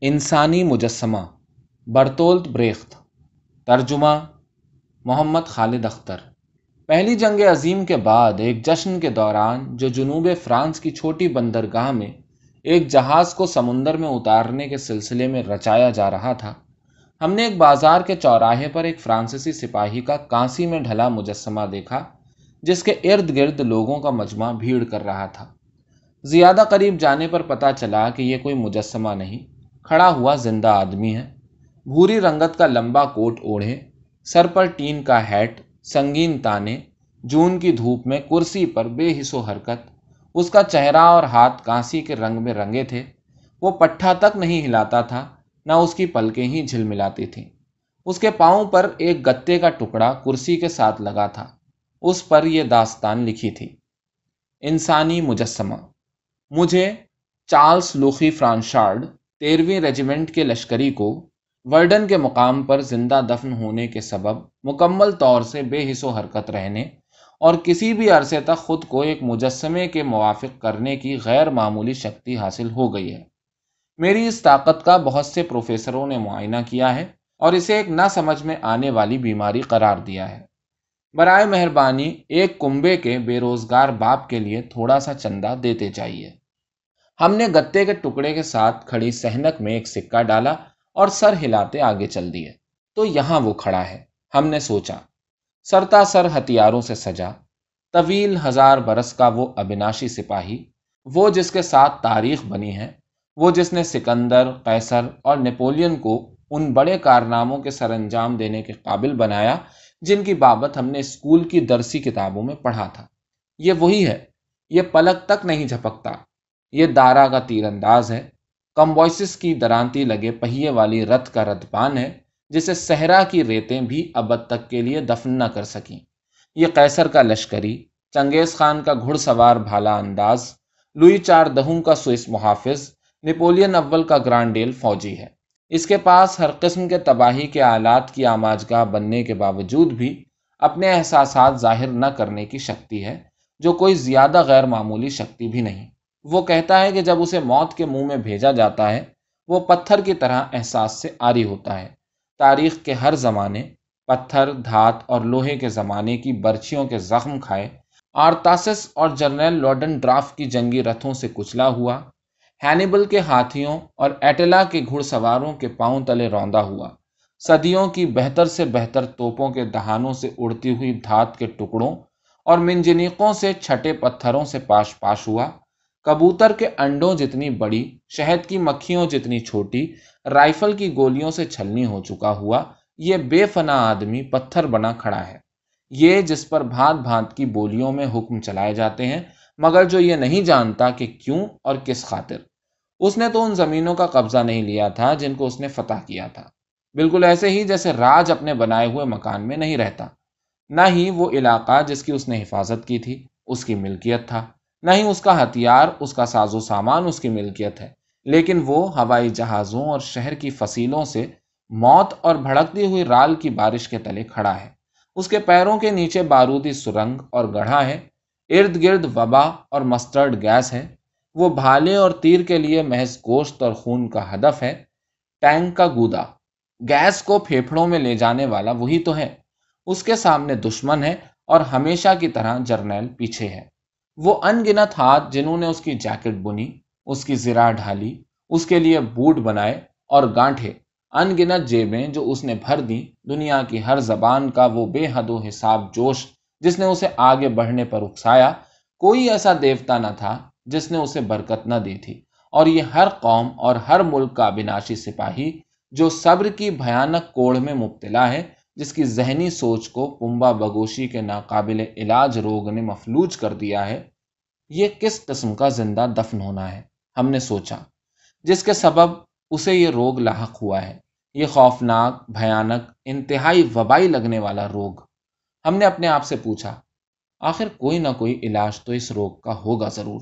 انسانی مجسمہ برطولت بریخت، ترجمہ، محمد خالد اختر۔ پہلی جنگ عظیم کے بعد، ایک جشن کے دوران، جو جنوب فرانس کی چھوٹی بندرگاہ میں ایک جہاز کو سمندر میں اتارنے کے سلسلے میں رچایا جا رہا تھا، ہم نے ایک بازار کے چوراہے پر ایک فرانسیسی سپاہی کا کانسی میں ڈھلا مجسمہ دیکھا، جس کے ارد گرد لوگوں کا مجمع بھیڑ کر رہا تھا۔ زیادہ قریب جانے پر پتہ چلا کہ یہ کوئی مجسمہ نہیں۔ کھڑا ہوا زندہ آدمی ہے۔ بھوری رنگت کا لمبا کوٹ اوڑھے، سر پر ٹین کا ہیٹ، سنگین تانے، جون کی دھوپ میں کرسی پر بے حص و حرکت۔ اس کا چہرہ اور ہاتھ کانسی کے رنگ میں رنگے تھے۔ وہ پٹھا تک نہیں ہلاتا تھا، نہ اس کی پلکیں ہی جھل ملاتی تھیں۔ اس کے پاؤں پر ایک گتے کا ٹکڑا کرسی کے ساتھ لگا تھا۔ اس پر یہ داستان لکھی تھی۔ انسانی مجسمہ۔ مجھے چارلز لوخی فرانشارڈ تیرہویں ریجیمنٹ کے لشکری کو ورڈن کے مقام پر زندہ دفن ہونے کے سبب مکمل طور سے بے حص و حرکت رہنے اور کسی بھی عرصے تک خود کو ایک مجسمے کے موافق کرنے کی غیر معمولی شکتی حاصل ہو گئی ہے۔ میری اس طاقت کا بہت سے پروفیسروں نے معائنہ کیا ہے اور اسے ایک نہ سمجھ میں آنے والی بیماری قرار دیا ہے۔ برائے مہربانی ایک کنبے کے بے روزگار باپ کے لیے تھوڑا سا چندہ دیتے چاہیے ہم نے گتے کے ٹکڑے کے ساتھ کھڑی سہنک میں ایک سکہ ڈالا اور سر ہلاتے آگے چل دیے۔ تو یہاں وہ کھڑا ہے۔ ہم نے سوچا، سرتا سر ہتھیاروں سے سجا۔ طویل ہزار برس کا وہ ابناشی سپاہی، وہ جس کے ساتھ تاریخ بنی ہے، وہ جس نے سکندر، قیصر اور نیپولین کو ان بڑے کارناموں کے سر انجام دینے کے قابل بنایا، جن کی بابت ہم نے اسکول کی درسی کتابوں میں پڑھا تھا۔ یہ وہی ہے، یہ پلک تک نہیں جھپکتا۔ یہ دارا کا تیر انداز ہے کمبوائسس کی درانتی لگے پہیے والی رت کا ردپان ہے، جسے صحرا کی ریتیں بھی ابد تک کے لیے دفن نہ کر سکیں۔ یہ قیصر کا لشکری، چنگیز خان کا گھڑ سوار بھالا انداز، لوئی چار دہوں کا سوئس محافظ، نپولین اول کا گرانڈیل فوجی ہے۔ اس کے پاس ہر قسم کے تباہی کے آلات کی آماجگاہ بننے کے باوجود بھی اپنے احساسات ظاہر نہ کرنے کی شکتی ہے، جو کوئی زیادہ غیر معمولی شکتی بھی نہیں۔ وہ کہتا ہے کہ جب اسے موت کے منہ میں بھیجا جاتا ہے، وہ پتھر کی طرح احساس سے آری ہوتا ہے۔ تاریخ کے ہر زمانے پتھر، دھات اور لوہے کے زمانے کی برچھیوں کے زخم کھائے۔ آرتاسس اور جنرل لارڈن ڈراف کی جنگی رتھوں سے کچلا ہوا۔ ہینیبل کے ہاتھیوں اور ایٹلا کے گھڑ سواروں کے پاؤں تلے روندا ہوا۔ صدیوں کی بہتر سے بہتر توپوں کے دہانوں سے اڑتی ہوئی دھات کے ٹکڑوں اور منجنیقوں سے چھٹے پتھروں سے پاش پاش ہوا۔ کبوتر کے انڈوں جتنی بڑی، شہد کی مکھیوں جتنی چھوٹی، رائفل کی گولیوں سے چھلنی ہو چکا ہوا، یہ بے فنا آدمی پتھر بنا کھڑا ہے۔ یہ جس پر بھانت بھانت کی بولیوں میں حکم چلائے جاتے ہیں، مگر جو یہ نہیں جانتا کہ کیوں اور کس خاطر۔ اس نے تو ان زمینوں کا قبضہ نہیں لیا تھا جن کو اس نے فتح کیا تھا۔ بالکل ایسے ہی جیسے راج اپنے بنائے ہوئے مکان میں نہیں رہتا۔ نہ ہی وہ علاقہ جس کی اس نے حفاظت کی تھی، اس کی ملکیت تھا۔ نہ ہی اس کا ہتھیار، اس کا ساز و سامان، اس کی ملکیت ہے۔ لیکن وہ ہوائی جہازوں اور شہر کی فصیلوں سے موت اور بھڑکتی ہوئی رال کی بارش کے تلے کھڑا ہے۔ اس کے پیروں کے نیچے بارودی سرنگ اور گڑھا ہے۔ ارد گرد وبا اور مسٹرڈ گیس ہے۔ وہ بھالے اور تیر کے لیے محض گوشت اور خون کا ہدف ہے۔ ٹینک کا گودا۔ گیس کو پھیپھڑوں میں لے جانے والا وہی تو ہے۔ اس کے سامنے دشمن ہے اور ہمیشہ کی طرح جرنیل پیچھے ہے۔ وہ ان گنت ہاتھ جنہوں نے اس کی جیکٹ بنی، اس کی زرا ڈھالی، اس کے لیے بوٹ بنائے اور گانٹھے۔ ان گنت جیبیں جو اس نے بھر دی دنیا کی ہر زبان کا وہ بے حد و حساب جوش جس نے اسے آگے بڑھنے پر اکسایا۔ کوئی ایسا دیوتا نہ تھا جس نے اسے برکت نہ دی تھی۔ اور یہ ہر قوم اور ہر ملک کا بناشی سپاہی جو صبر کی بھیانک کوڑ میں مبتلا ہے، جس کی ذہنی سوچ کو پمبا بگوشی کے ناقابل علاج روگ نے مفلوج کر دیا ہے۔ یہ کس قسم کا زندہ دفن ہونا ہے؟ ہم نے سوچا۔ جس کے سبب اسے یہ روگ لاحق ہوا ہے۔ یہ خوفناک، بھیانک، انتہائی وبائی لگنے والا روگ۔ ہم نے اپنے آپ سے پوچھا، آخر کوئی نہ کوئی علاج تو اس روگ کا ہوگا ضرور۔